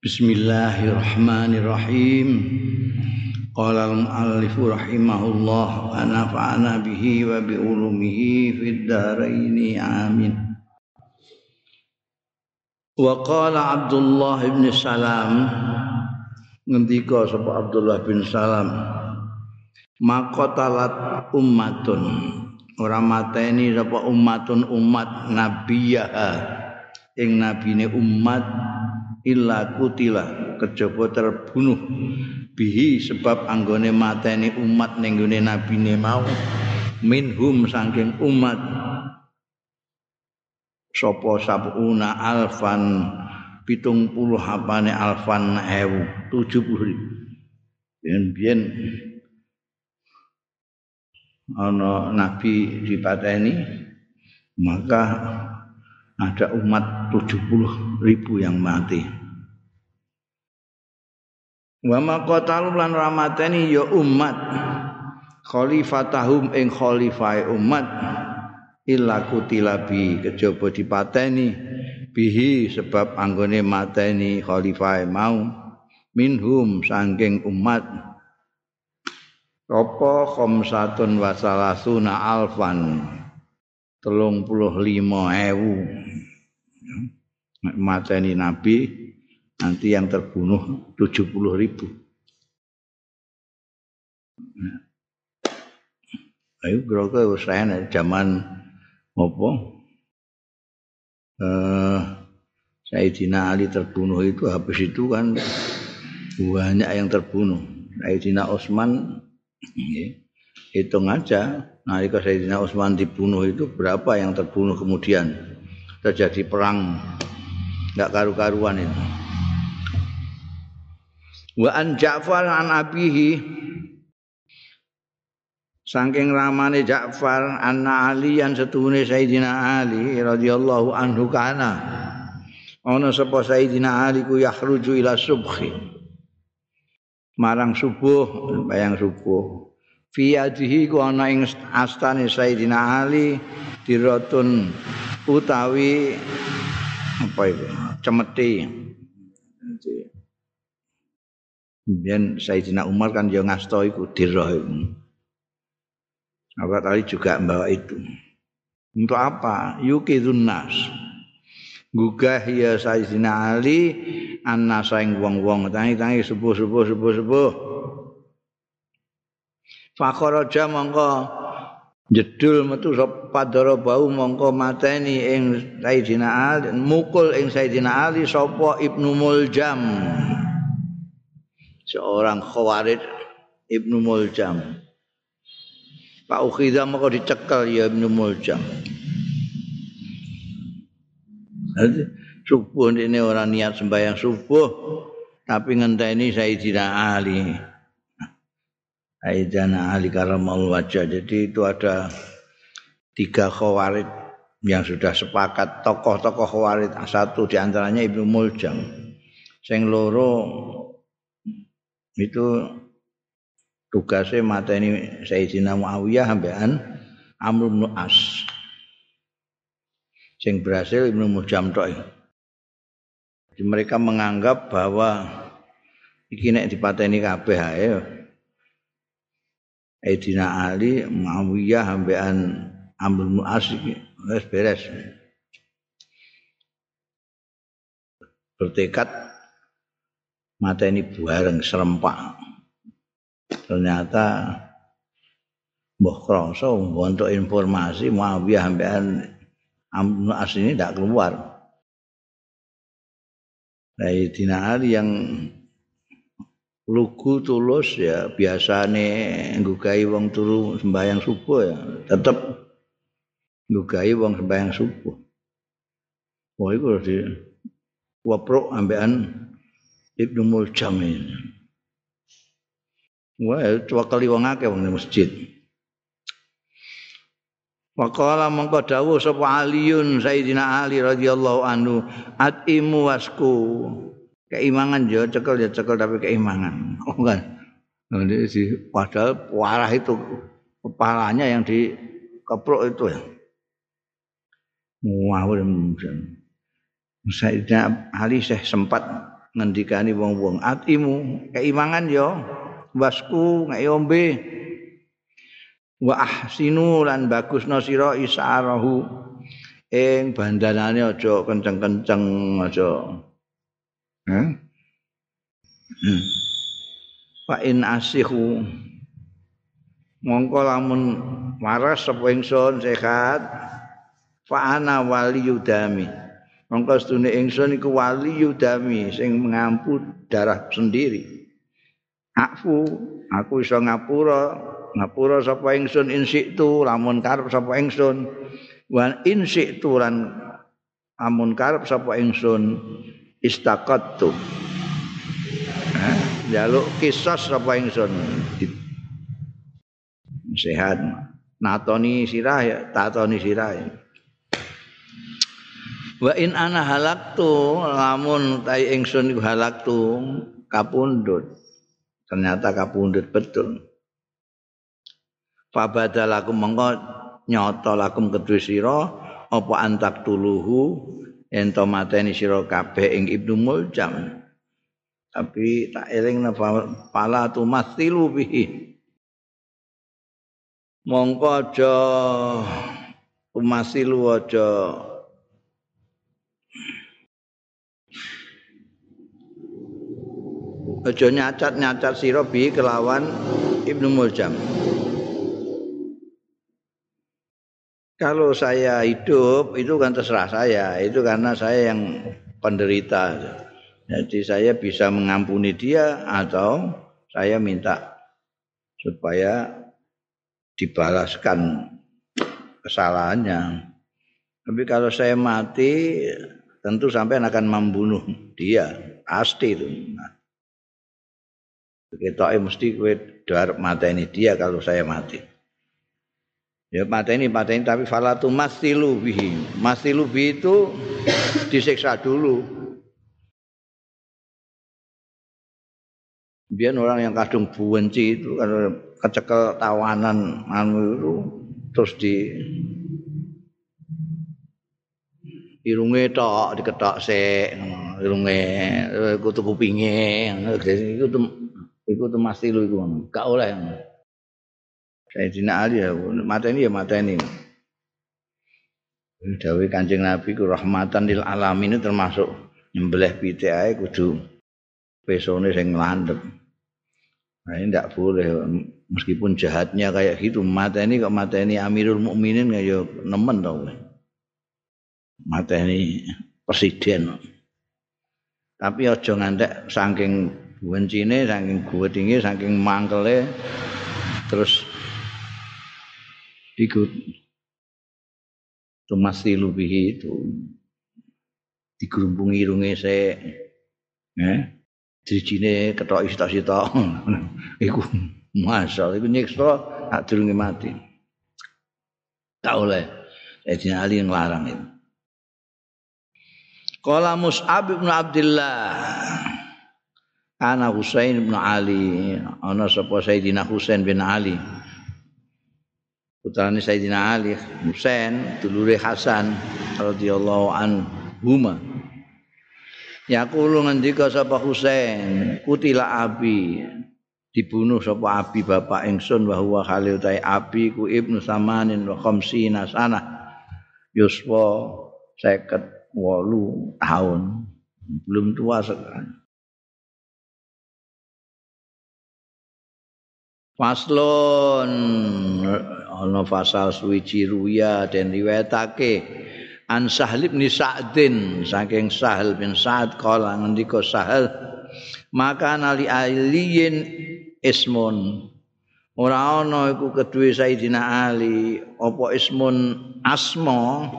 Bismillahirrahmanirrahim. Qala al-muallif rahimahullah wa nafa'ana bihi wa bi ulumihi fid amin. Wa qala Abdullah bin Salam ngendika sapa Abdullah bin Salam makotalat ummatun ora mateni sapa ummatun umat nabiyaha ing nabine umat illa kutila kejaba terbunuh. Bihi sebab anggone mateni umat ning gone nabine mau. Minhum saking umat. Sapa sabuna alfan pitung puluh apane alfan ewu tujuh puluh ribu. Biyen ana nabi dipateni maka ada umat 70 ribu yang mati. Wa ma qatalu lan ramateni ya umat khalifatahum ing khalifai umat illa kutilabi kejaba dipateni bihi sebab anggone mateni khalifai mau minhum sangking umat. Apa khamsatun wa salasuna alfan? Telung puluh lima ewu. Mateni nabi nanti yang terbunuh tujuh puluh ribu. Ayo kira-kira saya zaman apa? Eh Sayyidina Ali terbunuh itu habis itu kan banyak yang terbunuh. Sayyidina Utsman hitung aja nalika Sayyidina Utsman dibunuh itu berapa yang terbunuh kemudian? Terjadi perang. Enggak karu-karuan itu wa an Ja'far an abihi. Saking ramane Ja'far anna Ali yang setuhune Sayyidina Ali radhiyallahu anhu kana. Ana sapa Sayyidina Ali ku yahruju ila subhi. Marang subuh bayang subuh. Fi yadihi ku ana ing astane Sayyidina Ali dirotun utawi apa itu cemeti Kemudian Sayyidina Umar kan yang ngasto iku dirah itu. Sahabat Ali juga membawa itu. Untuk apa? Yukidun nas. Gugah ya Sayyidina Ali annasa ing wong-wong tangi-tangi subuh-subuh subuh-subuh. Fakharaja mongko jedul metu padara bau mongko mateni ing Sayyidina Ali mukul ing Sayyidina Ali sapa Ibnu Muljam seorang khawarij Ibnu Muljam Pak Ukhidha mongko dicekel ya Ibnu Muljam subuh ini orang niat sembahyang subuh tapi ngenteni Sayyidina Ali Aidana Ali Karamal Wajah. Jadi itu ada tiga khawarid yang sudah sepakat tokoh-tokoh khawarid. Satu di antaranya Ibnu Muljam. Sing loro itu tugasnya mata ini Sayyidina Muawiyah hambean Amr bin As. Sing berhasil Ibnu Muljam tok. Jadi mereka menganggap bahwa iki nek dipateni kabeh ae Aidina Ali, Muawiyah ambekan Amr bin wis beres. Bertekad mata ini bareng serempak. Ternyata Mbah Krasa untuk informasi Muawiyah ambekan Amr bin ini tidak keluar. Sayyidina Ali yang lugu tulus ya biasane nggugahi wong turu sembahyang subuh ya tetep nggugahi wong sembahyang subuh. Wah iku di waprok ambekan Ibnu Muljam ini. Wah, kali wong akeh wong masjid. Waqala mongko dawuh sapa Aliun Sayyidina Ali radhiyallahu anhu atimu wasku keimangan ya cekel ya cekel tapi keimangan oh kan nanti si padahal warah itu kepalanya yang di keprok itu ya ngawur Sayyidina Ali saya sempat ngendikani wong-wong. Atimu keimangan yo wasku ngek ombe. Wa ahsinu lan bagusna sira isarahu. Ing bandanane aja kenceng-kenceng aja. Hmm. Fa in asihu mongko lamun waras sapa ingsun sehat. Fa ana waliyudami mongko sedune ingsun iku waliyudami sing mengampu darah sendiri. Aku aku iso ngapura ngapura sapa ingsun insiktu lamun karep sapa ingsun. Wan insiktu lan lamun karep sapa ingsun istaqattu. Jaluk kisos sapa ingsun. Sehat. Natoni sirah ya tatoni sirah ya. Wa in ana halaktu lamun tai ingsun iku halaktu kapundhut. Ternyata kapundhut betul. Fabadalakum mengko nyata lakum kedue sira apa antak tuluhu ento mateni sira kabeh ing ibnu muljam. Tapi tak eling pala tu masilu bihi. Mongko aja umasilu aja aja nyacat-nyacat sira bi kelawan Ibnu Muljam kalau saya hidup itu kan terserah saya itu karena saya yang penderita Jadi saya bisa mengampuni dia atau saya minta supaya dibalaskan kesalahannya. Tapi kalau saya mati tentu sampai akan membunuh dia pasti itu. Nah, kita mesti kue darap mata ini dia kalau saya mati. Ya mata ini tapi falatu masilu bihi. Masilu bihi itu disiksa dulu. Biar orang yang kadung buenci itu kan kecekel tawanan anu itu terus di irunge tok diketok sik irunge kutu kupinge iku iku tuh mesti lu iku gak oleh saya dina ali ya mata ini ya mata ini Dawi Kanjeng Nabi ku rahmatan lil alamin termasuk nyembelih pitik ae kudu pesone sing landhep Nah, ini tidak boleh meskipun jahatnya kayak gitu ini kok mata ini Amirul Mukminin ya nemen tau ini presiden. Tapi ojo ngantek saking bencine saking gue tinggi saking mangkele terus ikut itu masih lebih itu? Digerumbungi irunge saya eh? drijine ketok sita-sita iku masal iku nyiksa sak durunge mati. Tak oleh. Sayyidina Ali yang itu. Kala Mus'ab bin Abdullah Ana Husain bin Ali ana sapa Sayyidina Husain bin Ali putrane Sayyidina Ali Husain dulure Hasan radhiyallahu anhuma Yaqulu ngendika sapa Husain, kutila abi. Dibunuh sapa abi bapak ingsun wa huwa khalil tai abi ku ibnu samanin wa khamsina sana. Yuswa 58 tahun. Belum tua sekali. Faslon ana fasal suwiji ruya den riwayatake an Sahal bin Sa'din saking Sahal bin Sa'ad kala ngendika Sahal maka nali aliyin ismun. Ora ana iku kedue Sayyidina Ali apa ismun asma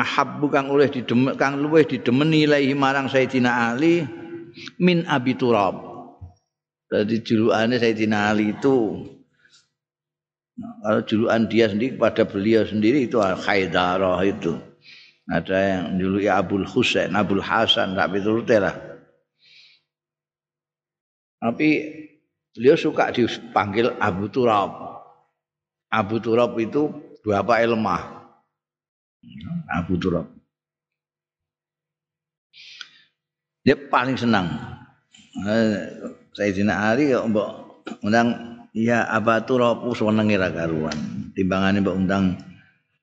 ahabbu kang oleh didemek kang luwih didemeni ilahi marang Sayyidina Ali min Abi Turab. Jadi julukane Sayyidina Ali itu kalau julukan dia sendiri kepada beliau sendiri itu Khaidarah itu. Ada yang juluki Abul Husain, Abul Hasan, tapi itu lah. Tapi beliau suka dipanggil Abu Turab. Abu Turab itu bapak lemah. Abu Turab. Dia paling senang. Eh, Sayyidina Ali kok mbok undang ya Abu Turab senenge ra karuan. Timbangane mbok undang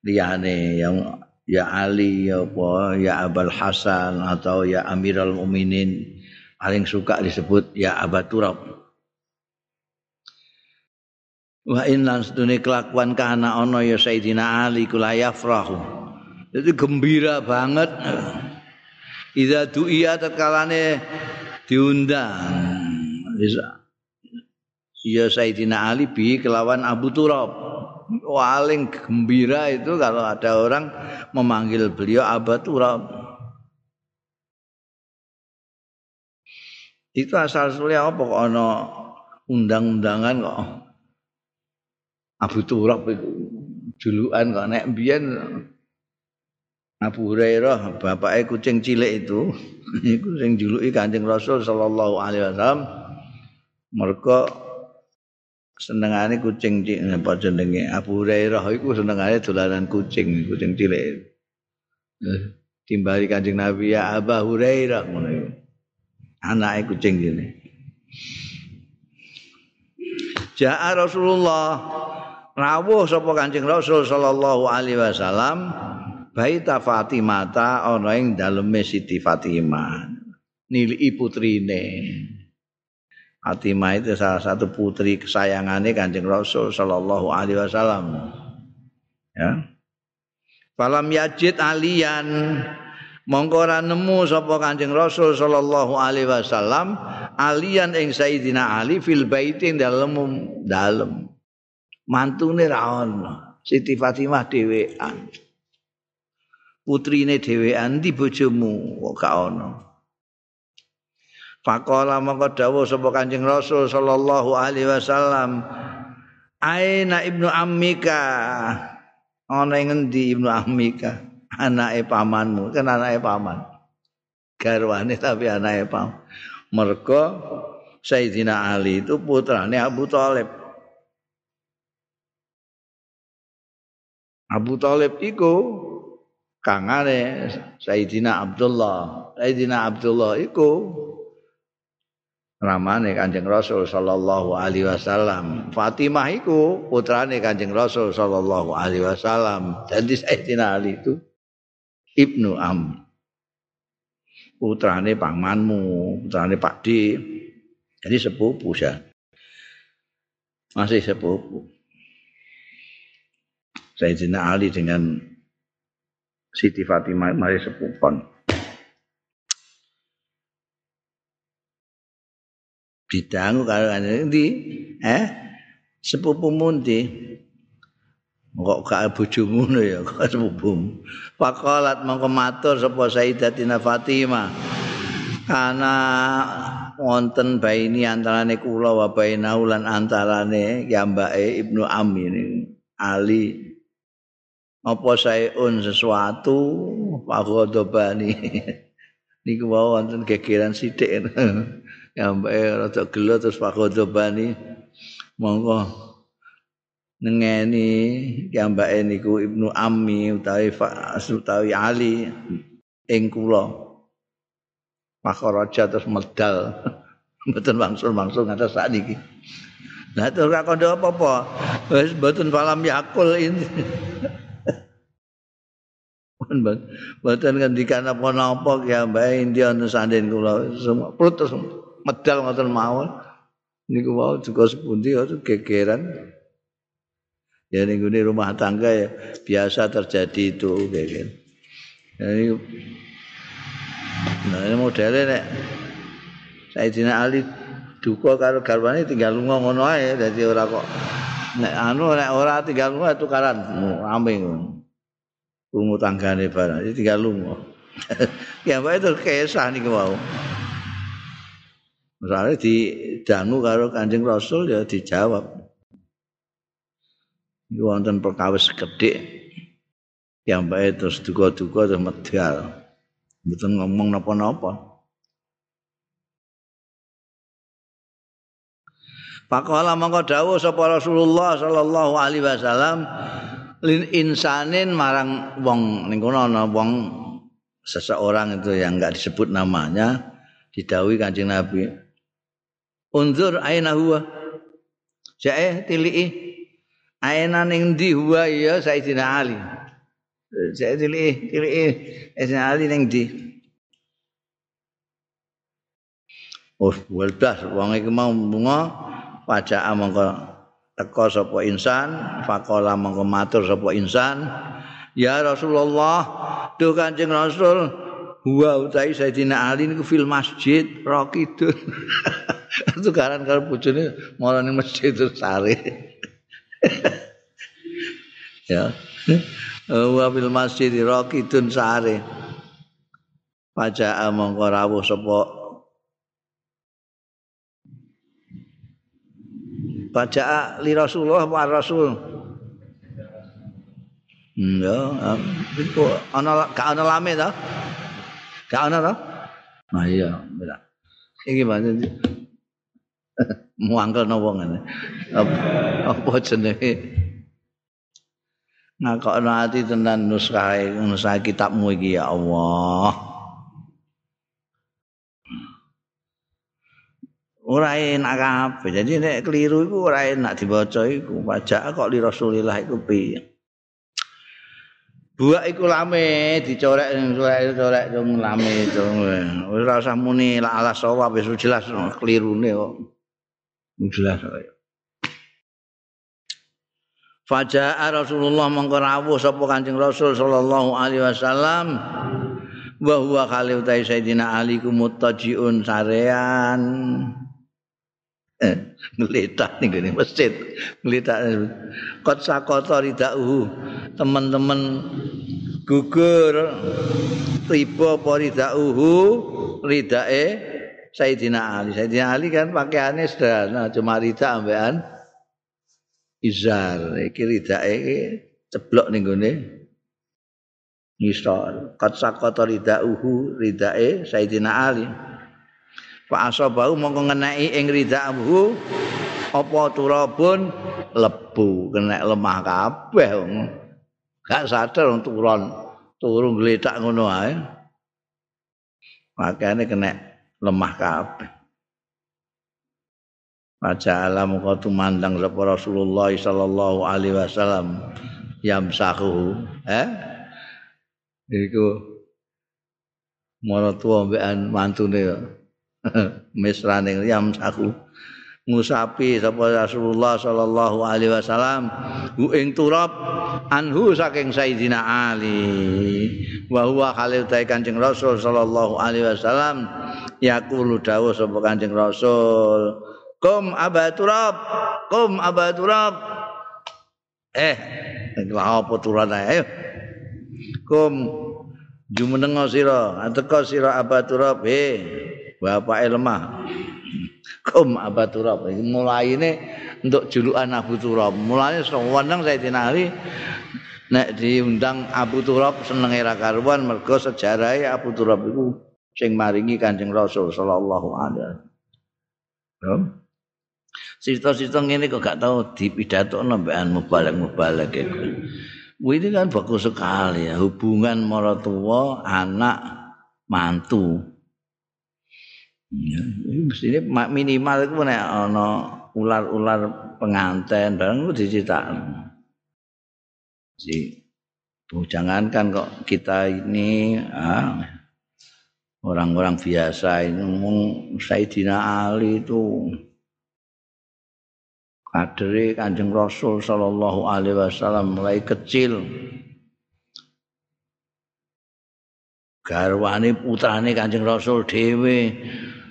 liyane yang ya Ali ya apa ya Abul Hasan atau ya Amirul Mukminin paling suka disebut ya Abu Turab. Wa inna sedune kelakuan kana ana ya Sayyidina Ali kula yafrahu. Jadi gembira banget. Iza du'iya terkalane diundang. Ya Sayyidina Ali bi kelawan Abu Turab. Paling gembira itu kalau ada orang memanggil beliau Abu Turab. Itu asal usulnya apa kok ana undang-undangan kok Abu Turab itu julukan kok nek mbiyen Abu Hurairah bapaknya kucing cilik itu iku sing juluki Kanjeng Rasul sallallahu alaihi wasallam. Mergo senengane kucing cilik apa jenenge? Abu Hurairah iku senengane dolanan kucing kucing cilik. Timbali Kanjeng Nabi ya Abu Hurairah ngono iku. Anake kucing cilik Ja'a Rasulullah rawuh sapa Kanjeng Rasul sallallahu alaihi wasallam baita Fatimah ta ana ing daleme Siti Fatimah. Nili putrine. Fatimah itu salah satu putri kesayangannya Kanjeng Rasul sallallahu alaihi wasallam. Ya. Falam yajid alian mongko nemu sapa Kanjeng Rasul sallallahu alaihi wasallam alian ing Sayyidina Ali fil baitin dalem dalem. Mantune ra ono. Siti Fatimah dhewean putrine dhewean di bojomu kok gak ono? Faqala mongko dawuh sapa Kanjeng Rasul sallallahu alaihi wasallam Aina ibnu ammika? Ana endi ibnu ammika? Anake pamanmu kan anake paman. Garwane tapi anake paman. Mergo Sayyidina Ali itu putrane Abu Thalib Abu Talib iku kangane Sayyidina Abdullah. Sayyidina Abdullah iku ramane Kanjeng Rasul sallallahu alaihi wasallam. Fatimah iku putrane Kanjeng Rasul sallallahu alaihi wasallam. Jadi Sayyidina Ali itu Ibnu Am. Putrane pamanmu, putrane Pak. Jadi sepupu ya. Masih sepupu. Sayyidina Ali dengan Siti Fatimah mari sepupon. Bidang karo ndi? Eh? Sepupu mundi. Kok gak bojomu ngono ya, kok sepupu. Faqalat mongko matur sapa Sayyidatina Fatimah. Karena wonten baini antarane kula wa bainau lan antarane yambake Ibnu Amin Ali apa sayun sesuatu fagodobani niku mau wonten gegeran sithik. Yambe rada gelo terus fagodobani monggo nengeni yambake niku Ibnu Ammi utawi utawi Ali ing kula. Pakaraja terus medal. Mboten wangsul-wangsul ngatas sak niki Nah terus ora kondo apa-apa? Wis mboten falam yakul ini Mboten ngendikan apa-apa ya Mbak India wonten sanden kula semua perut terus medal ngoten mawon. Niku wau juga sepundi ya gegeran. Ya ning rumah tangga ya biasa terjadi itu kayak gitu. Jadi Nah ini modelnya nek Sayyidina Ali duka karo garwane tinggal lunga ngono ae dadi ora kok nek anu nek ora tinggal lunga tukaran rame ngono. Ungu tanggane barang, jadi tinggal lungo. ya mbak itu kesah nih mau. Misalnya di dangu karo kanjeng Rasul ya dijawab. Ini wonten perkawis gede. Yang baik terus duga-duga terus medal. Betul ngomong napa-napa. Pakola mongko dawuh sapa Rasulullah sallallahu alaihi wasallam lin insanin marang wong ning kono ana wong seseorang itu yang enggak disebut namanya didawi Kanjeng Nabi. Unzur aina huwa? Jae tiliki aina ning ndi huwa? Ya Sayyidina Ali. Jae tiliki tiliki Sayyidina Ali ning ndi? Oh, weldas wong iki mau bunga pajak mongko teka sapa insan faqala mongko matur sapa insan ya Rasulullah duh Kanjeng Rasul huwa utai Sayyidina Ali niku fil masjid raqidun tukaran karo bojone malah ning masjid sare. Ya. Wa fil masjid raqidun sare. Pajak mongko rawuh sapa baca li Rasulullah wa Rasul. Hmm, ya, itu ana gak ana lame ta? Gak ana ta? Ah iya, bener. Iki pancen muangkel nopo ngene. Apa jenenge? Ngakokno ati tenan nuskahe nuskah kitabmu iki ya Allah. Ora enak kabeh. Jadi nek keliru iku ora enak dibaca iku. Pajak kok li Rasulillah iku piye? Buak iku lame dicorek corek-corek dong lame itu. Wis ora usah muni la ala sawab wis jelas kelirune kok. Jelas kok. Faja'a Rasulullah mongko rawuh sapa Kanjeng Rasul sallallahu alaihi wasallam wa huwa khalil Sayyidina Ali ku muttajiun sarean. ngelitak nih gini masjid ngelitak kot sakoto ridauhu teman-teman gugur tiba apa ridauhu ridae Sayyidina Ali. Sayyidina Ali kan pakaiannya sederhana cuma rida ambean izar. Iki ridae ceblok nih gini ngisor. Kot sakoto ridauhu ridae Sayyidina Ali Fa asabahu mongko ngeneki ing ridhahu apa turabun? Lebu kena lemah kabeh gak sadar wong turun turu gletak ngono ae. Makane kena lemah kabeh. Baca alam kau tumandang sapa Rasulullah sallallahu alaihi wasallam yamsahu eh iku mara tuwa mbekan mantune mesrane yam aku ngusapi sapa Rasulullah sallallahu alaihi wasallam hu ing turab anhu saking Sayyidina Ali. Wa huwa khalil ta Kanjeng Rasul sallallahu alaihi wasallam yaqulu dawuh sapa Kanjeng Rasul kum abaturab kum abaturab eh lha apa turun ayo. Kum jumeneng sira teka sira abaturab eh bapak lemah. Kum Abu Turab mulai ini untuk julukan Abu Turab. Mulai sewenang saya tinali. Nek diundang Abu Turab seneng era karuan mergo sejarah Abu Turab itu sing maringi Kanjeng Rasul sallallahu alaihi wasallam. Cerita-cerita ini kok gak tahu di pidato nambahan mubalak-mubalak itu. Ini kan bagus sekali ya. Hubungan maratua anak mantu. Ya, mestinya minimal itu nek ana ular-ular penganten barang itu diceritakan. Si jangankan kok kita ini ah, orang-orang biasa ini ngomong Sayyidina Ali itu kadere Kanjeng Rasul sallallahu alaihi wasallam mulai kecil garwane putrane Kanjeng Rasul dhewe.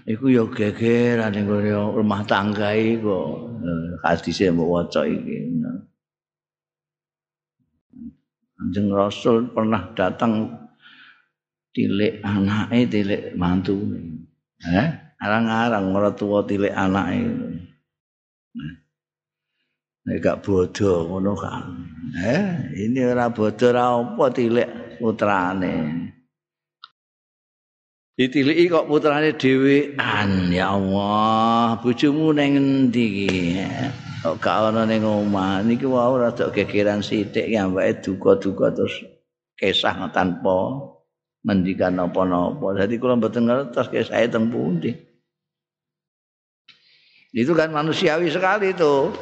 Iku ya gegeran ning rumah tangga iku. Hadise mbok waca iki. Kanjeng Rasul pernah datang tilik anake tilik mantu eh arang-arang ora tuwa tilik anake. Nek gak bodoh ngono kan. Eh ini ora bodoh ora apa tilik putrane ditiliki kok putrane dhewean ya Allah bojomu ning endi kok gak ana ning omah niki wae rada gegeran sithik ya mbake duka-duka terus kesah tanpa mendikan napa-napa. Jadi kula mboten ngertos kesah teng pundi. Itu kan manusiawi sekali itu.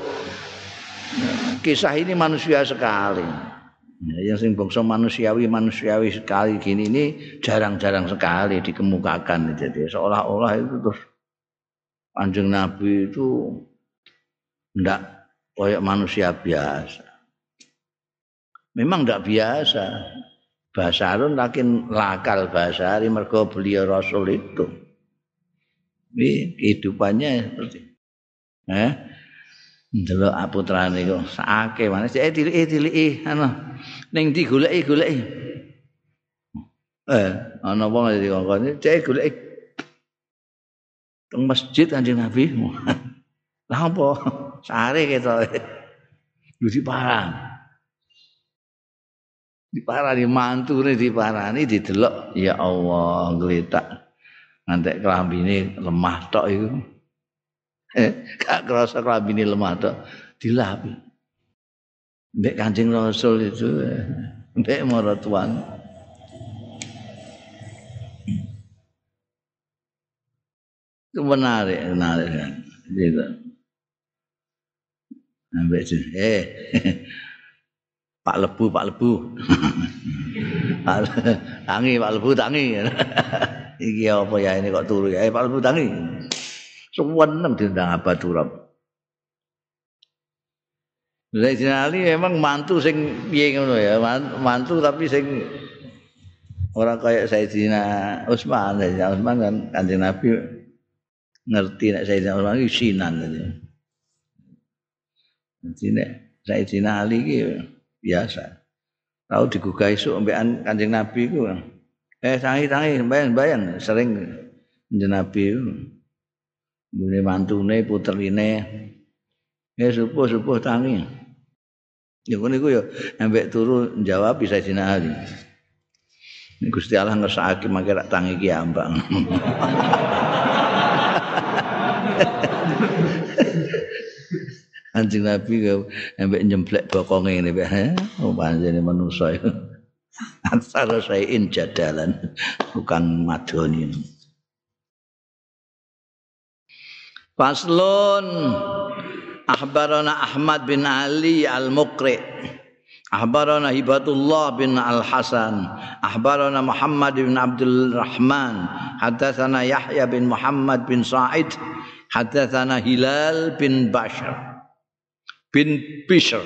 Kisah ini manusia sekali. Ya, yang sing bangsa manusiawi manusiawi sekali gini ini jarang-jarang sekali dikemukakan jadi seolah-olah itu terus Kanjeng Nabi itu ndak koyak manusia biasa. Memang ndak biasa. Basarun lakin lakal basari mergo beliau Rasul itu. Ini kehidupannya seperti eh ndelok ah, putrane kok sakake maneh. Eh, cek tilik tilik eh, ana ning ndi goleki goleki. Eh ana wong di kongkone cek goleki. Teng masjid kanjeng Nabi. Lah apa? Sare ketok. Lu di diparani di diparani didelok. Ya Allah ngelitak ngantek kelambine lemah tok iku. Gak kerasa kelambine lemah tok dilapi. Mbek Kanjeng Rasul itu mbek maratuan. Itu menarik menarik kan? Gitu ambek eh Pak Lebu Pak Lebu. Tangi Pak Lebu tangi. Iki apa ya ini kok turu ya? Eh, Pak Lebu tangi Sewenem diundang abad turap. Sayyidina Ali memang mantu sing piye ngono ya, mantu tapi sing orang kayak Sayyidina Utsman, Sayyidina Utsman kan Kanjeng Nabi ngerti nek Sayyidina Utsman iki sinan tadi. Jadi nek Sayyidina Ali iki biasa. Tahu digugah isu ambekan Kanjeng Nabi ku. Eh tangi-tangi bayang-bayang sering Kanjeng Nabi itu. Ngene mantune puterine. Ya supuh-supuh tangi. Ya ngono iku ya ambek turu jawab bisa Dina Ali. Ini Gusti Allah ngersakake mangke rak tangi ki ambang. Anjing Nabi ambek nyemplek bokonge ngene bae. Oh panjene manusa iku. Ansara sayin jadalan bukan madoni. Faslun Akhbarana Ahmad bin Ali Al-Muqri Akhbarana Hibatullah bin Al-Hasan Akhbarana Muhammad bin Abdul Rahman Hadatsana Yahya bin Muhammad bin Sa'id Hadatsana Hilal bin Bashar bin Bishr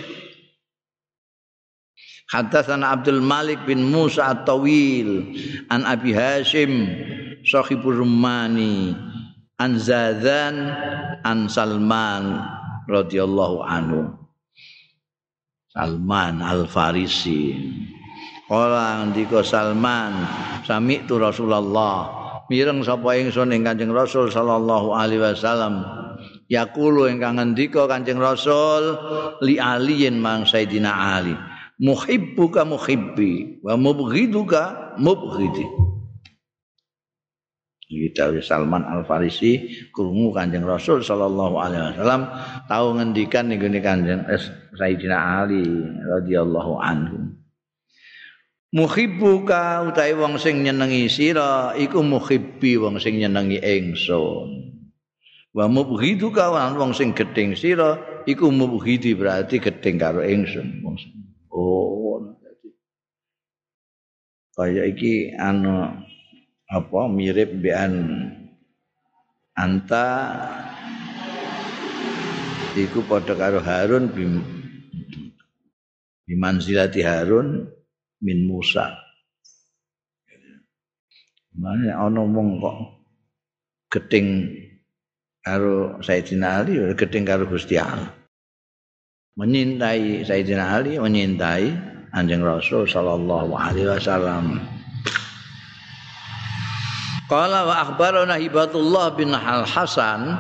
Hadatsana Abdul Malik bin Musa At-Tawil An Abi Hashim Sahibur Rumani an Zadzan an Salman radhiyallahu anhu. Salman Al Farisi Kala ndika Salman sami tu Rasulullah. Mireng sapa ingsun ing Kanjeng Rasul sallallahu alaihi wasallam. Yaqulu ingkang ngendika Kanjeng Rasul li aliyin mang Sayyidina Ali. Muhibbuka muhibbi wa mubghiduka mubghidi Kita Salman Al Farisi krungu Kanjeng Rasul sallallahu alaihi wasallam tau ngendikan ning Kanjeng Sayyidina Ali radhiyallahu anhu. Muhibbuka utahe wong sing nyenengi sira iku muhibbi wong sing nyenengi ingsun. Wa mubghiduka wong sing gedeng sira iku mubghidi berarti gedeng karo ingsun. Oh, kaya iki anu apa mirip bian anta iku padha karo Harun bim bimanzilati Harun min Musa. Mana ana wong kok geting karo Sayyidina Ali geting karo Gusti Allah. Menyintai Sayyidina Ali, menyintai Anjing Rasul sallallahu alaihi wasallam. Qala wa akhbarana Hibatullah bin Al Hasan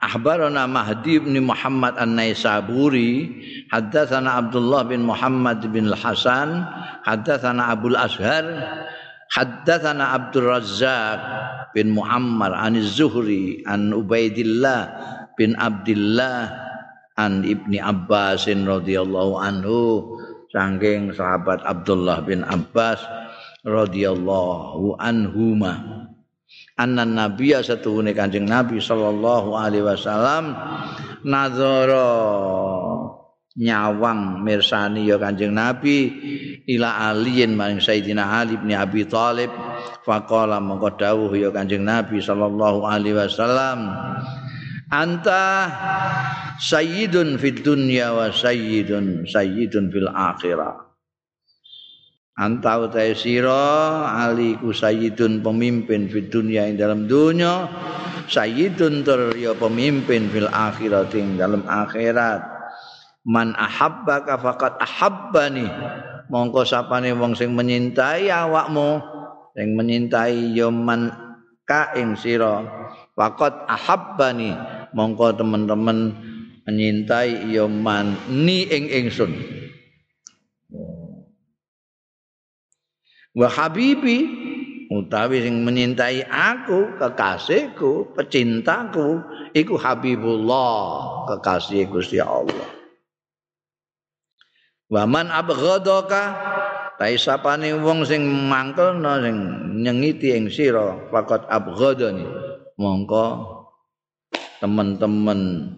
akhbarana Mahdi bin Muhammad An-Naisaburi haddatsana Abdullah bin Muhammad bin Al Hasan haddatsana Abdul Ashar haddatsana Abdul Razzaq bin Muhammad an Zuhri an Ubaidillah bin Abdullah an Ibni Abbas radhiyallahu anhu saking sahabat Abdullah bin Abbas radhiyallahu anhuma anna nabiyya satuhune kanjeng nabi sallallahu alaihi wasallam nazara nyawang mirsani ya kanjeng nabi ila aliyin maring sayidina ali bin abi thalib. Faqala mongko dawuh ya kanjeng nabi sallallahu alaihi wasallam anta sayyidun fid dunya wa sayyidun sayyidun fil akhirah anta utai sira ali ku sayyidun pemimpin di dunia ing dalam dunia sayyidun tur ya pemimpin fil akhirat ing dalam akhirat. Man ahabbaka faqad ahabbani. Mongko sapane wong sing menyintai awakmu sing menyintai ya man ka ing sira. Faqad ahabbani. Mongko teman-teman menyintai ya man ni ing ingsun wa habibi utawi sing menyintai aku kekasihku pecintaku iku habibullah kekasih Gusti Allah. Wa man abghadaka tai sapane wong sing mangkelno sing nyengiti ing sira faqat abghadani. Mongko teman-teman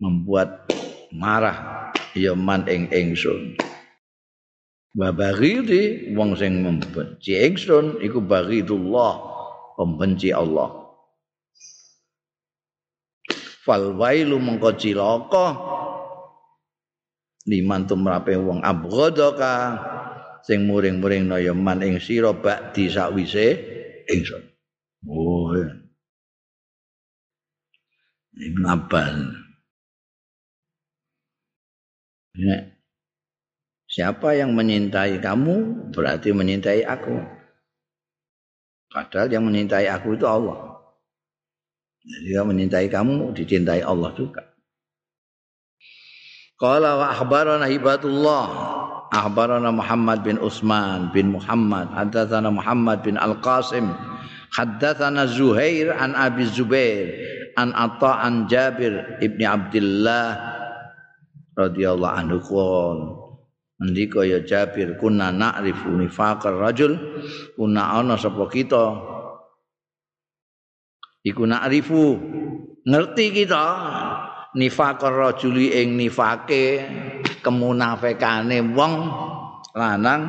membuat marah ya man ing ingsun wa baghidi wong sing membenci ingsun iku baghidullah pembenci Allah fal wailu mengko cilaka liman tumrape wong abghadaka sing muring-muring ya man ing sira bakdi sakwise ingsun oh Ibn Abbas. Ya. Siapa yang menyintai kamu berarti menyintai aku. Padahal yang menyintai aku itu Allah. Jadi yang menyintai kamu dicintai Allah juga. Qala wa akhbarana hibatullah akhbarana Muhammad bin Utsman bin Muhammad hadatsana Muhammad bin Al-Qasim hadatsana Zuhair an Abi Zubair an Atta an Jabir ibni Abdullah radhiyallahu anhu Ndika ya Jabir kunna na'rifu nifaqar rajul kunna ana sapa kita? Iku na'rifu ngerti kita nifaqar rajuli ing nifake kemunafikane wong lanang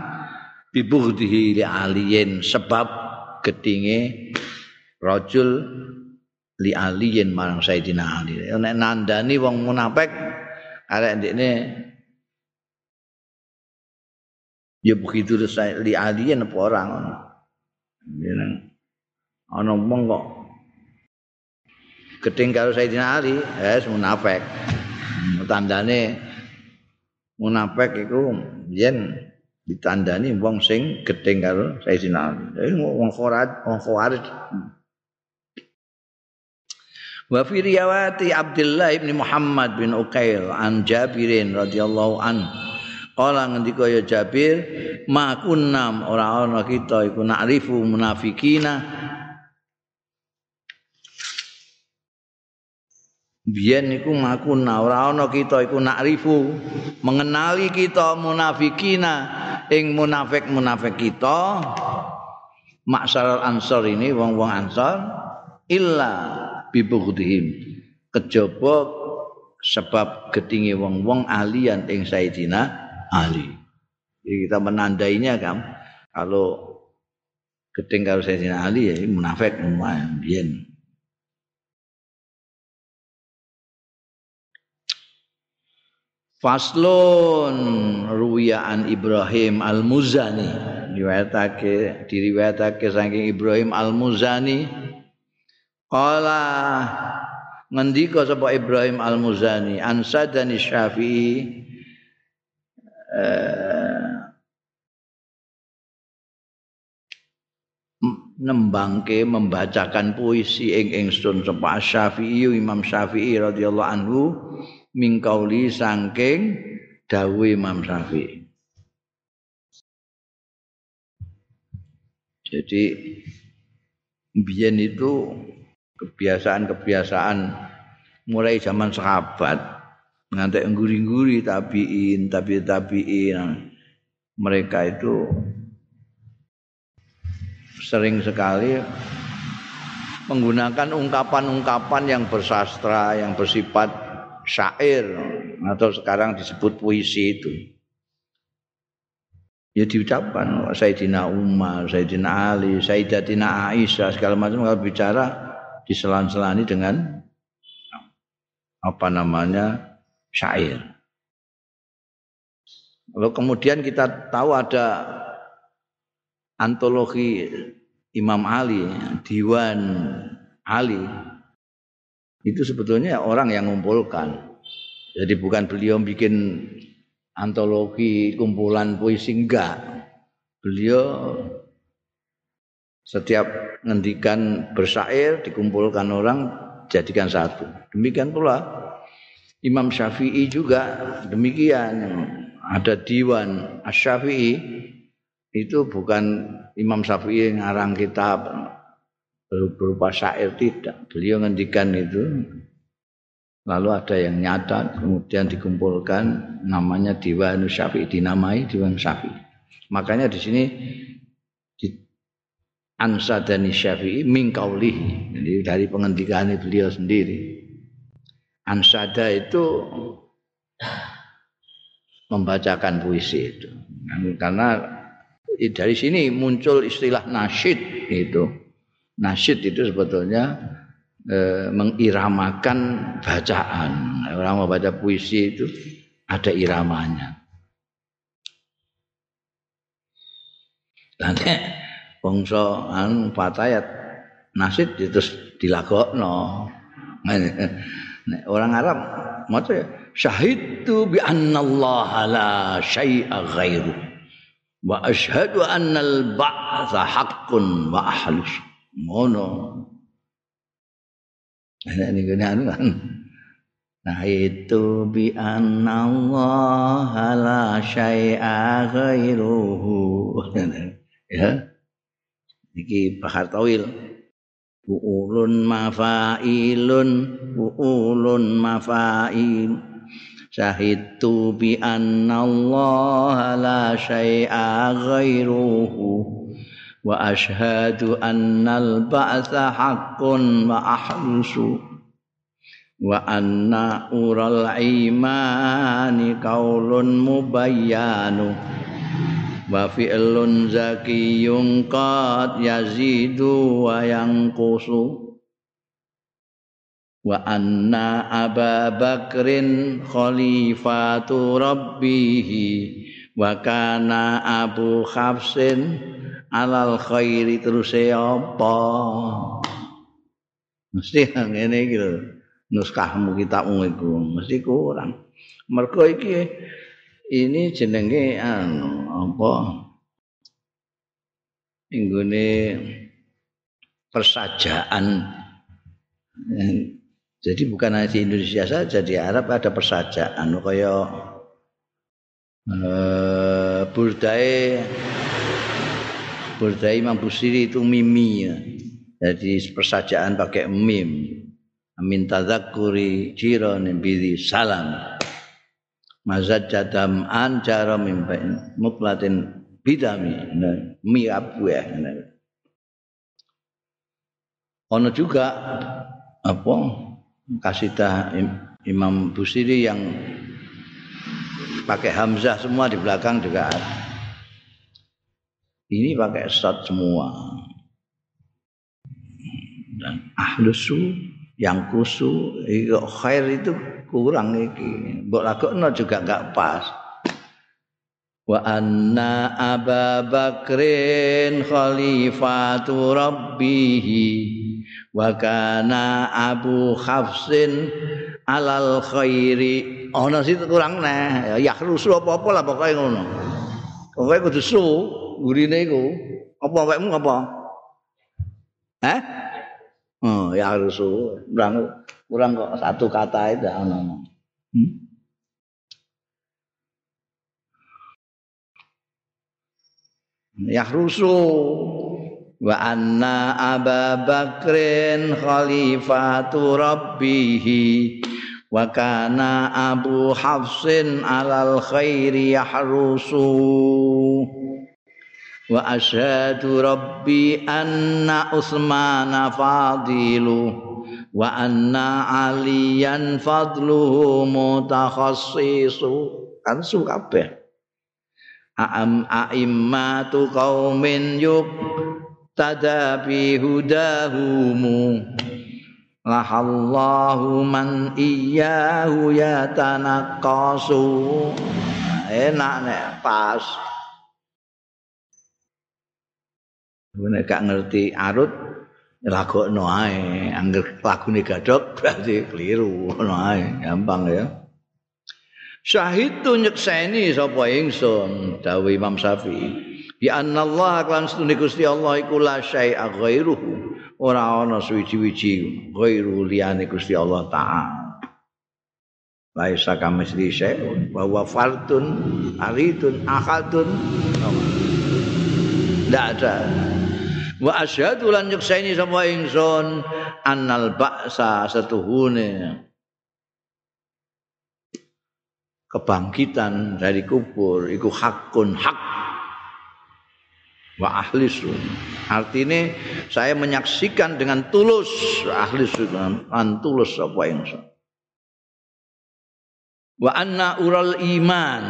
bibughdhihi li aliyin sebab gedinge rajul li aliyin marang Sayyidina Ali. Nek nandani wong munafik arek ndekne ya begitu li alien apa orang. Ana wong kok gedeng karo Sayyidina Ali. Eh munafik. Tandane munafik iku yen ditandani wong sing gedeng karo Sayyidina Ali. Wong khawarij wong khawarij Wa fi riwayati Abdullah bin Muhammad bin Uqail an Jabirin radhiyallahu anhu Kala ngendika ya Jabir, ma kunnam ora ana kita iku nakrifu munafikina. Biyen iku makuna ora ana kita iku nakrifu mengenali kita munafikina ing munafik-munafik kita. Maksar ansor ini wong-wong ansor illa bibughdihim kejaba sebab gedinge wong-wong alian ing Sayyidina Ali. Jadi kita menandainya kan kalau gedeng kalau Sayyidina Ali ya munafik biyen. Faslun ruwiyaan Ibrahim Al-Muzani riwayatake diriwayatake saking Ibrahim Al-Muzani qala ngendika sapa Ibrahim Al-Muzani an sadani Syafi'i Eh, nembangke membacakan puisi ing ingsun sapa Syafi'i Imam Syafi'i radhiyallahu anhu mingkauli saking dawuh Imam Syafi'i. Jadi biyen itu kebiasaan-kebiasaan mulai zaman sahabat ngantek ngguri-ngguri tabiin, tabi tabiin. Mereka itu sering sekali menggunakan ungkapan-ungkapan yang bersastra, yang bersifat syair atau sekarang disebut puisi itu. Ya diucapkan Sayyidina Umar, Sayyidina Ali, Sayyidatina Aisyah segala macam kalau bicara diselan-selani dengan apa namanya syair. Lalu kemudian kita tahu ada antologi Imam Ali, Diwan Ali. Itu sebetulnya orang yang mengumpulkan. Jadi bukan beliau bikin antologi kumpulan puisi enggak. Beliau setiap ngendikan bersair dikumpulkan orang jadikan satu. Demikian pula Imam Syafi'i juga demikian. Ada diwan Asy-Syafi'i. Itu bukan Imam Syafi'i yang ngarang kitab. Berupa syair tidak. Beliau ngendikan itu. Lalu ada yang nyata kemudian dikumpulkan. Namanya Diwan Syafi'i dinamai Diwan Syafi'i. Makanya di sini Ansadani Syafi'i mingkaulih jadi dari pengendikan beliau sendiri Ansada itu membacakan puisi itu karena dari sini muncul istilah nasyid itu nasyid itu sebetulnya e, mengiramakan bacaan. Orang mau baca puisi itu ada iramanya. Nanti bangsa an fatayat nasid itu dilakokno. Orang Arab maca ya syahidtu bi anna Allah la syai'a ghairu wa asyhadu anna al ba'tsa haqqun wa ahlus. Ngono. Nek niku anu. Nah itu bi Allah la syai'a ghairuhu. ya. Iki bahar tawil. Buulun mafailun buulun mafail. Syahidtu bi Allah la syai'a ghairuhu. wa ashhadu annal ba'tha haqqun wa ahrusu wa anna ural imani qaulun mubayyanu wa fi'lun zakiyun qad yazidu wa yanqusu wa anna aba bakrin khalifatu rabbihi wa kana abu khafsin alal khairi terus apa mesti ngene iki lho nuskahmu kitabmu iku mesti kurang. Mergo iki ini jenenge anu apa? Inggone persajaan jadi bukan hanya di Indonesia saja di Arab ada persajaan kaya eh burdai Burdai Imam Busiri itu mimi ya. Jadi persajaan pakai mim. Amin tadzakuri jiran bidi salam. Mazad jadam an muklatin bidami mi abu ya. Ono juga apa kasidah Imam Busiri yang pakai hamzah semua di belakang juga ada. Ini pakai stat semua. Dan ahlusu yang kusu itu khair itu kurang iki. Mbok lakokno juga enggak pas. Wa anna Aba Bakrin khalifatu rabbih wa kana Abu Hafsin alal khairi. Oh, situ kurang neh. Ya rusuh apa-apa lah pokoke ngono. Pokoke kudu su. gurine iku apa awakmu apa eh oh ya harus kurang kurang kok satu kata itu ono hmm? Yahrusu wa anna Aba Bakrin khalifatu rabbihi. Wa kana abu hafsin alal khairi yahrusu. Wa asyhadu rabbi anna usmana fadilu. Wa anna aliyan fadluhu mutakhassisu kan su kabeh. A'am a'immatu qaumin yuk tadabi hudahumu lahallahu man iyyahu yatanaqasu enak nek pas. Nek gak ngerti arut lagokno ae. Angger lagune gadok berarti keliru ae. Gampang ya. Syahid tu nyekseni sapa ingsun dawuh Imam Syafi'i bi anna Allah kan setune Gusti Allah iku la syai'a ghairuhu. Ora ana suwiji-wiji ghairu liyane Gusti Allah taala. Laisa kamisli syai'un wa huwa fardun aridun ahadun ndak ada. Wa asyhadu lan nyekseni sapa ingsun annal ba'sa setuhune. Kebangkitan dari kubur iku hakun hak wa ahlisu artinya saya menyaksikan dengan tulus ahlisu dengan tulus apa yang wa anna ural iman.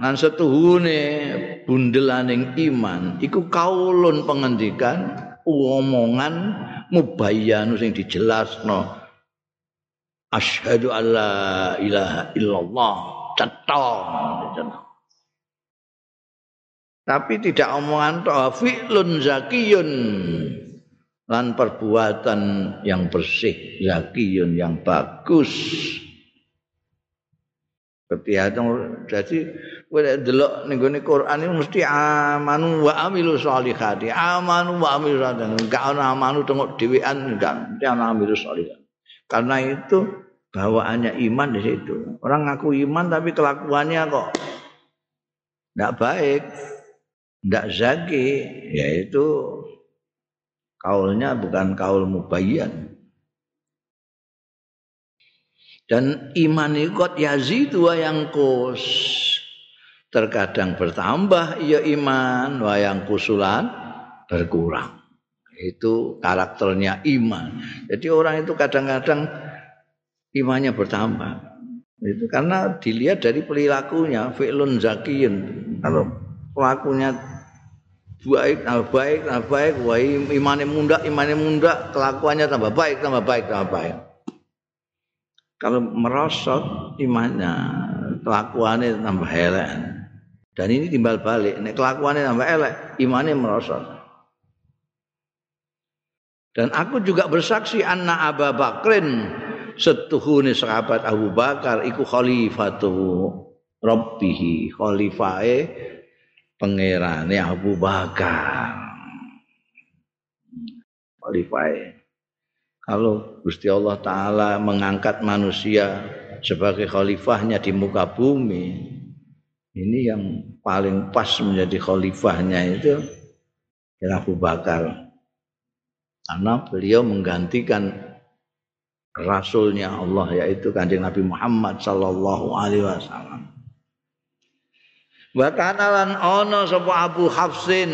Lan setuhune bundelaning iman iku kaulun pengendikan omongan mubayyanu sing dijelasno. Asyhadu alla ilaha illallah. Cetha tapi tidak omongan toh fi'lun zakiyun. Lan perbuatan yang bersih zakiyun yang bagus. Ketika jadi kowe delok ning gone Quran itu mesti amanu wa amilu sholihati. Amanu wa amilu sholihati. Enggak ana amanu tengok dhewean enggak. Mesti ana amilu sholihati. Karena itu bawaannya iman di situ. Orang ngaku iman tapi kelakuannya kok enggak baik ndak zaki yaitu kaulnya bukan kaul mubayyan. Dan iman ikut yazidu wa yang kus. Terkadang bertambah ya iman wa yang kusulan berkurang. Itu karakternya iman. Jadi orang itu kadang-kadang imannya bertambah. Itu karena dilihat dari perilakunya fi'lun zakiyun kalau pelakunya baik tambah baik tambah baik. Wah imane munda imane munda kelakuannya tambah baik tambah baik tambah baik. Kalau merosot imannya kelakuannya tambah elek. Dan ini timbal balik nek kelakuannya tambah elek imannya merosot dan aku juga bersaksi anna Abu Bakrin setuhune sahabat Abu Bakar iku khalifatu rabbihi khalifae pangerane Abu Bakar. Khalifah. Kalau Gusti Allah taala mengangkat manusia sebagai khalifahnya di muka bumi, ini yang paling pas menjadi khalifahnya itu adalah Abu Bakar. Karena beliau menggantikan rasulnya Allah yaitu kanjeng Nabi Muhammad sallallahu alaihi wasallam. Wa kana lan ana sapa Abu Hafsin.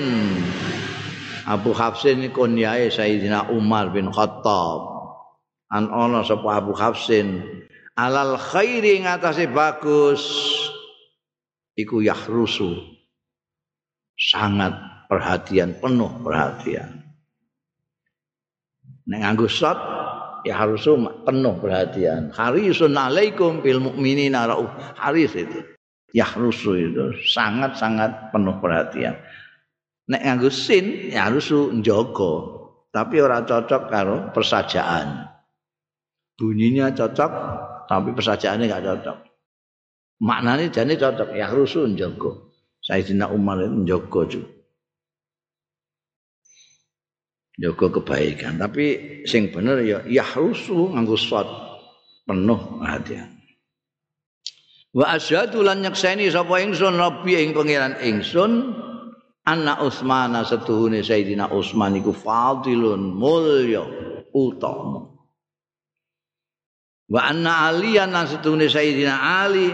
Abu Hafsin kunyae Sayyidina Umar bin Khattab. An ana sapa Abu Hafsin alal khairi ngatasé bagus iku yahrusu. Sangat perhatian penuh perhatian. Nek nganggo shot ya harus penuh perhatian. Harisun alaikum bil mukminina rauf. Haris itu. Yahrusu itu sangat-sangat penuh perhatian. Nek nganggo sin yahrusu njogo, tapi ora cocok karo persajaan. Bunyinya cocok, tapi persajaannya enggak cocok. Maknanya jane cocok yahrusu njogo. Sayyidina Umar itu njogo juga. Njogo kebaikan, tapi sing bener ya yahrusu nganggo shot penuh perhatian. Wa asyhadu lan nyekseni sapa ingsun rabbi ing pangeran ingsun anna Utsman setuhune Sayyidina Utsman iku fadilun mulya utama. Wa anna aliyan lan setune sayyidina ali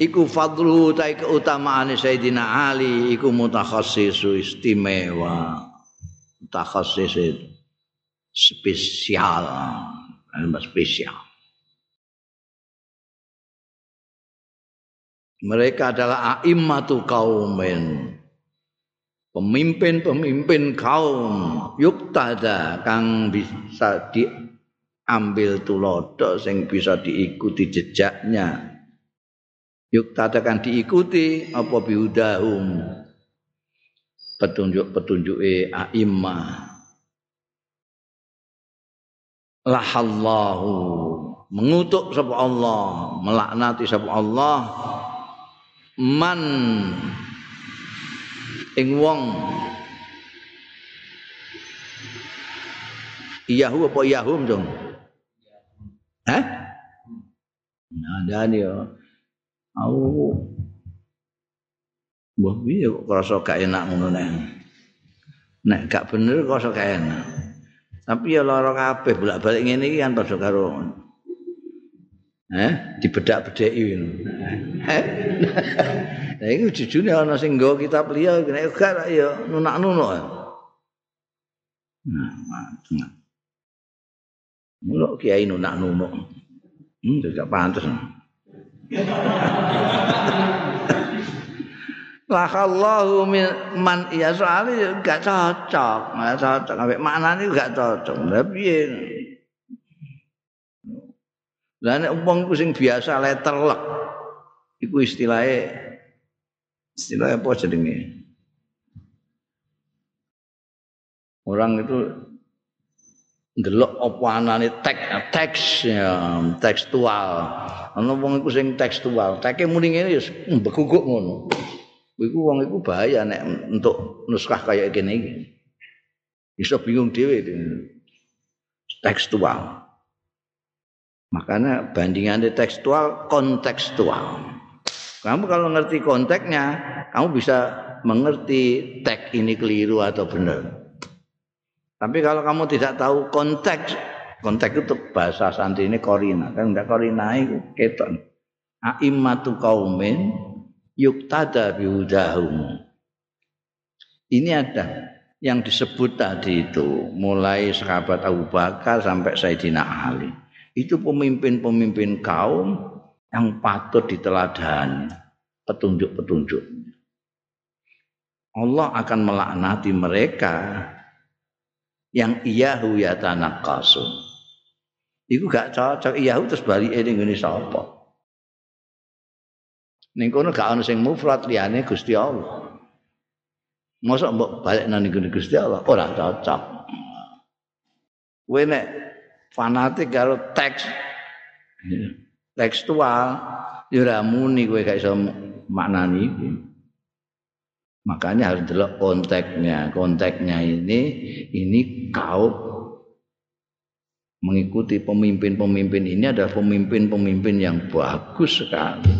iku fadlu ta keutamaane sayyidina ali iku mutakhassisu istimewa. Mutakhasis spesial spesial mereka adalah a'immatu kaumen pemimpin-pemimpin kaum. Yuktada kang bisa diambil tulodo sing bisa diikuti jejaknya. Yuktada kang diikuti apa biudahum? Petunjuk-petunjuke a'immah. Lahallahu. Mengutuk sapa Allah melaknati sapa Allah man ing wong Yahu apa Yahum dong? Hah? Nah, dan ya. Aku Wah, piye kok krasa gak enak ngono nek. Nek gak bener krasa gak enak. Tapi ya lara kabeh bolak-balik ngene iki kan padha karo Eh, dibedak-bedeki ngono. Eh. Nah iki jujune ana sing nggo kitab liya nek gak ya nunak-nunuk. Nah, Mula kiai nunak-nunuk. Hmm, tidak pantas. Lahallahu min man iya soalnya gak cocok, gak cocok. Sampai maknanya gak cocok. Tapi ya, Lah nek wong iku sing biasa letterlek iku istilahnya istilahnya apa jenenge? Orang itu ndelok apa anane teks teks ya tekstual. Ana wong iku sing tekstual, teke muni ngene ya mbeguguk ngono. Iku wong iku bahaya nek untuk nuskah kayak gini iki. Iso bingung dhewe tekstual. Makanya bandingannya tekstual, kontekstual. Kamu kalau ngerti konteksnya, kamu bisa mengerti teks ini keliru atau benar. Tapi kalau kamu tidak tahu konteks, konteks itu bahasa santri ini korina. Kan enggak korina itu keton. A'immatu kaumin yuktada bihudahum. Ini ada yang disebut tadi itu. Mulai sahabat Abu Bakar sampai Sayyidina Ali itu pemimpin-pemimpin kaum yang patut diteladani petunjuk-petunjuk. Allah akan melaknati mereka yang iyahu yatanakasu. Iku gak cocok iyahu terus balik ini ngene sapa. Ning kono gak ana sing mufrad liyane Gusti Allah. Mosok mbok balik nang Gusti Allah ora cocok. Kowe nek fanatik karo teks. Tekstual ya ora muni kowe gak iso maknani. Iki makanya harus delok konteksnya konteksnya ini ini kau mengikuti pemimpin-pemimpin ini adalah pemimpin-pemimpin yang bagus sekali.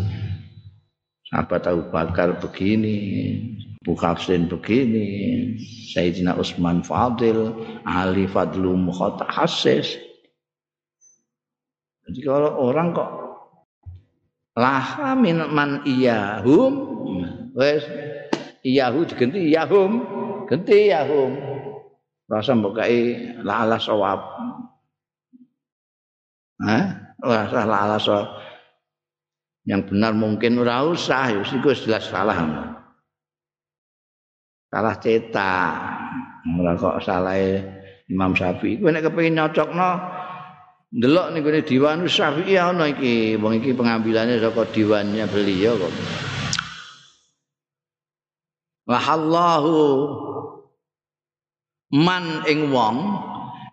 Sahabat Abu Bakar begini Abu Hafsin begini Sayyidina Utsman Fadil Ali Fadlu Mukhata Hasis Jadi kalau orang kok laha min man iyahum wes iyahu diganti iyahum ganti iyahum. Rasa mbok kai lala sawab Hah? Rasa lala sawab yang benar mungkin ora usah ya iku jelas salah salah cetak. Ora kok salah Imam Syafi'i. Kuwi nek kepengin nyocokno Delok niku ne diwan Syafi'i ana iki, wong iki pengambilannya saka diwannya beliau kok. Wahallahu man ing wong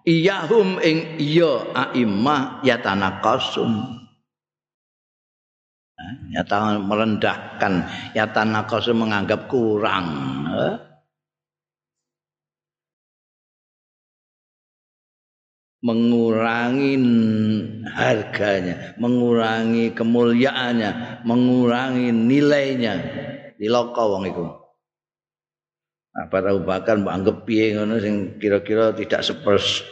iyahum ing iya a'immah yatanaqasum. Ya merendahkan, yatanaqasum menganggap kurang. Mengurangi harganya, mengurangi kemuliaannya, mengurangi nilainya di loko wong iku. Apa tahu bahkan anggap piye ngono sing kira-kira tidak seperti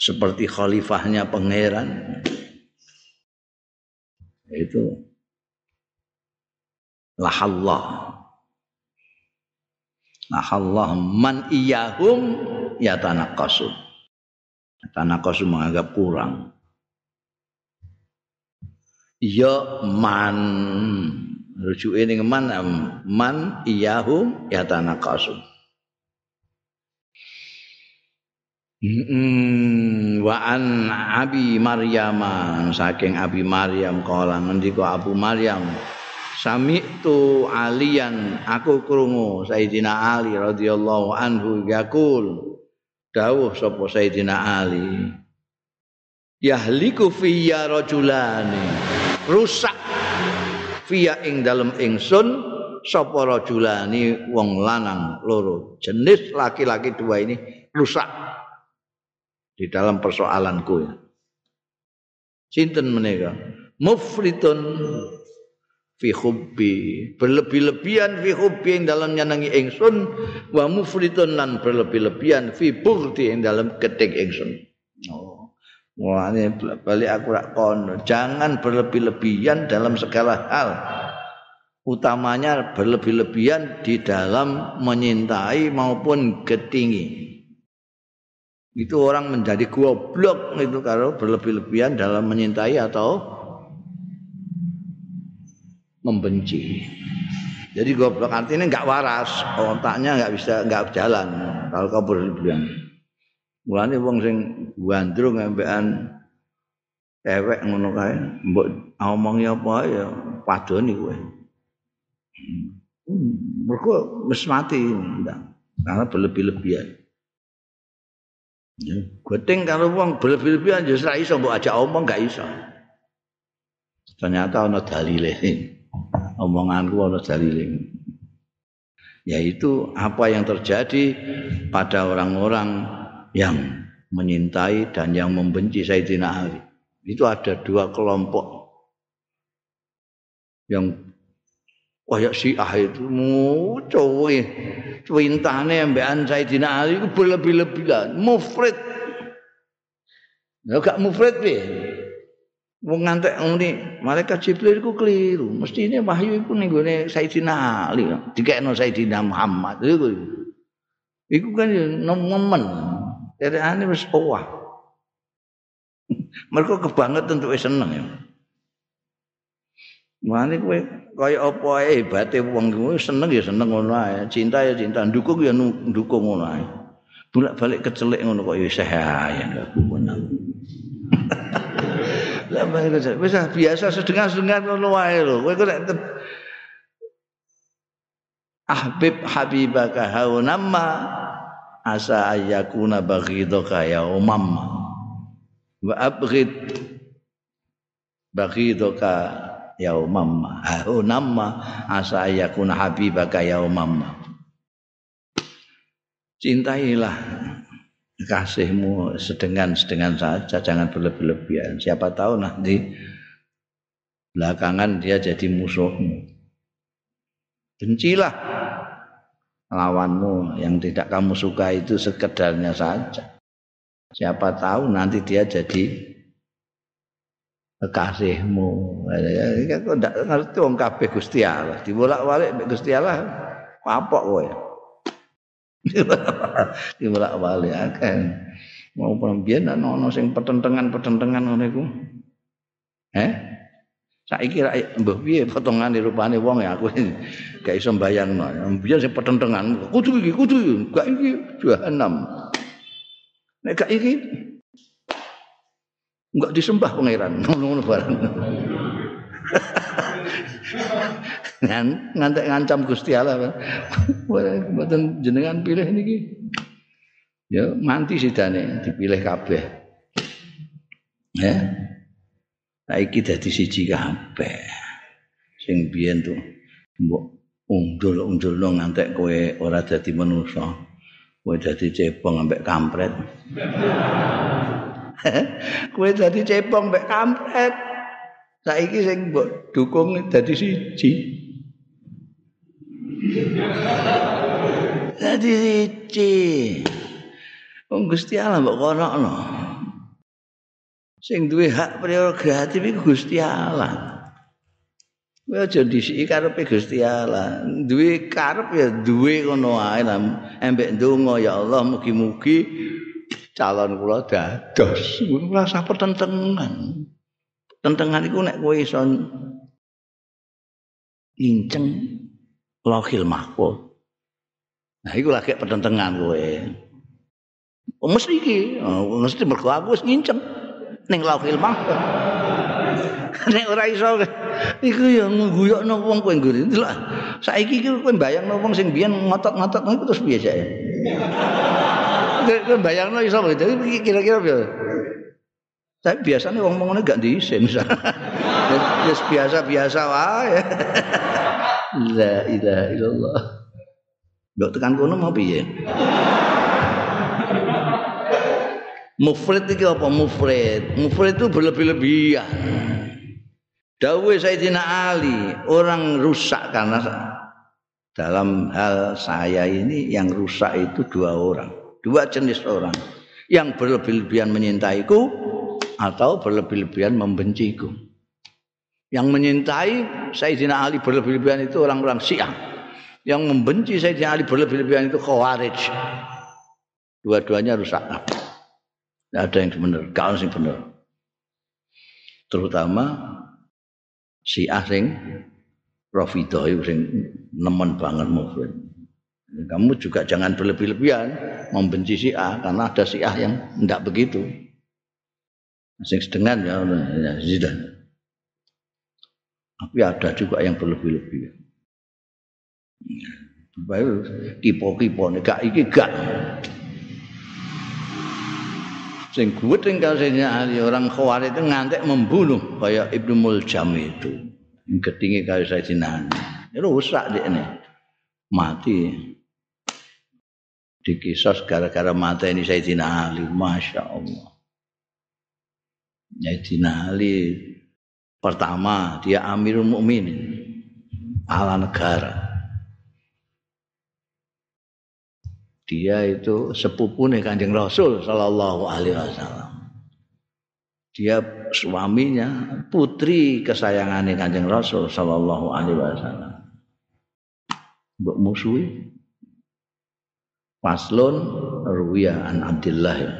seperti khalifahnya pangeran. itu lahallah lahallah man iyahum ya tanakasun menganggap kurang. Ya man. Rujuk ini man man iyahum ya tanakasun Hmm, wa an Abi Maryam saking Abi Maryam kala ngendika Abu Maryam sami tu alian aku krungu Sayyidina Ali radhiyallahu anhu yakul dawuh sapa Sayyidina Ali yahliku fiyya rajulani rusak fiyya ing dalem ingsun sapa rajulani wong lanang loro jenis laki-laki dua ini rusak di dalam persoalanku ya. Sinten menika? Mufritun fi hubbi berlebih-lebihan fi hubbi yang dalam nyenengi ingsun wa mufritun lan berlebih-lebihan fi yang dalam ketik ingsun. Oh ini balik aku rak kono jangan berlebih-lebihan dalam segala hal. Utamanya berlebih-lebihan di dalam menyintai maupun ketinggi itu orang menjadi goblok itu kalau berlebih-lebihan dalam menyintai atau membenci. Jadi goblok artinya nggak waras, otaknya nggak bisa nggak jalan kalau kau berlebihan. Mulane wong sing gandrung ngambekan cewek ngono kae, mbok omongi apa ya padoni kowe. Mergo wis mati karena berlebih-lebihan. Ya, Geting kalau wong berlebih-lebihan ya ora iso mbok ajak omong gak iso. Ternyata ana dalile. Omonganku ana dalile yaitu apa yang terjadi pada orang-orang yang menyintai dan yang membenci Sayyidina Ali. Itu ada dua kelompok. Yang kayak si ah itu mucowe cuintane ambekan Sayyidina Ali itu berlebih-lebihan. Mufrid Ya gak mufrid piye Wong ngantek ngene, malaikat Jibril iku keliru. Mestine wahyu iku ning gone Sayyidina Ali, dikekno Sayyidina Muhammad. Iku. Iku kan nemen. Derekane wis owah. Mergo kebangetan untuk seneng ya. Mane kowe kaya apa hebate wong kuwi seneng ya seneng ngono ae, cinta ya cinta, ndukung ya ndukung ngono ae. Bolak-balik kecelik ngono kok ya saya ya Lah wis biasa sedengan-sedengan ngono wae lho. Kowe kok Ahbib habibaka haunamma asa ayakuna baghidaka ya umam. Wa abghid baghidaka ya umam. Haunamma asa ayakuna habibaka ya umam. Cintailah kasihmu sedengan-sedengan saja jangan berlebih-lebihan. Siapa tahu nanti belakangan dia jadi musuhmu. Bencilah lawanmu yang tidak kamu suka itu sekedarnya saja. Siapa tahu nanti dia jadi kekasihmu. Kan kok ndak ngerti wong kabeh Gusti Allah. Dibolak-balik Gusti Allah kapok kowe dibolak-balik akeh. Mau pembiyen ana ana sing petentengan-petentengan ngono iku. Eh? Saiki ra mbah piye potongane rupane wong ya aku gak iso mbayangno. Biyen sing petentengan kudu iki kudu gak iki jahanam. Nek gak iki enggak disembah pangeran ngono-ngono barang. Ngan, ngantek ngancam Gusti Allah. Mboten jenengan pilih niki. Ya manti sidane dipilih kabeh. Ya. Saiki dadi siji kabeh. Sing biyen tuh mbok undul-undulno ngantek kowe ora dadi manusa. Kowe dadi cepong ambek kampret. kowe dadi cepong ambek kampret. Saiki sing mbok dukung dadi siji. Dadi siji. Wong Gusti Allah mbok konokno. Sing duwe hak prerogatif iku Gusti Allah. Ya aja disiki karepe Gusti Allah. Duwe karep ya duwe ngono ae lah. Embek ndonga ya Allah mugi-mugi calon kula dados. Ora usah pertentangan. Tentengan iku nek kowe iso inceng lohil mahfuz. Nah iku lagi pertentangan kowe. Oh, mesti iki, oh, mesti mergo aku wis nginceng ning lohil mahfuz. nek ora iso iku ya ngguyokno wong kowe ngguri. Delok saiki iki kowe bayangno wong sing biyen ngotot-ngotot terus biasa ya. Kowe bayangno iso kira-kira piye? Tapi biasanya wong ngene gak diisin. Ya biasa-biasa wae. La ilaha illallah. Mbok tekan kono mau piye? Mufrid iki apa mufrid? Mufrid itu berlebih-lebihan. Dawe Sayyidina Ali, orang rusak karena dalam hal saya ini yang rusak itu dua orang, dua jenis orang. Yang berlebih-lebihan menyintaiku atau berlebih-lebihan membenciku. Yang menyintai Sayyidina Ali berlebih-lebihan itu orang-orang Syiah. Yang membenci Sayyidina Ali berlebih-lebihan itu Khawarij. Dua-duanya rusak. Tidak ada yang benar, gak yang benar. Terutama si asing Rafidah sing nemen banget mufrid. Kamu juga jangan berlebih-lebihan membenci si A karena ada si A yang tidak begitu. Sing sedengan ya, ya sudah. Tapi ada juga yang berlebih-lebihan. Baik kipo-kipo gak iki gak. Sing kuwet ing kasihnya ahli orang khawarij itu ngantek membunuh kayak Ibnu Muljam itu. Gedinge kaya Sayyidina Ali. Rusak ini. Mati. Dikisos gara-gara mata ini Sayyidina Ali. Masya Allah. Sayyidina Ali pertama dia Amirul Mukminin ala negara. dia itu sepupu nih kanjeng Rasul Shallallahu Alaihi Wasallam. Dia suaminya putri kesayangan kanjeng Rasul Shallallahu Alaihi Wasallam. Mbok musuhi Paslon Ruwiyah an Abdillah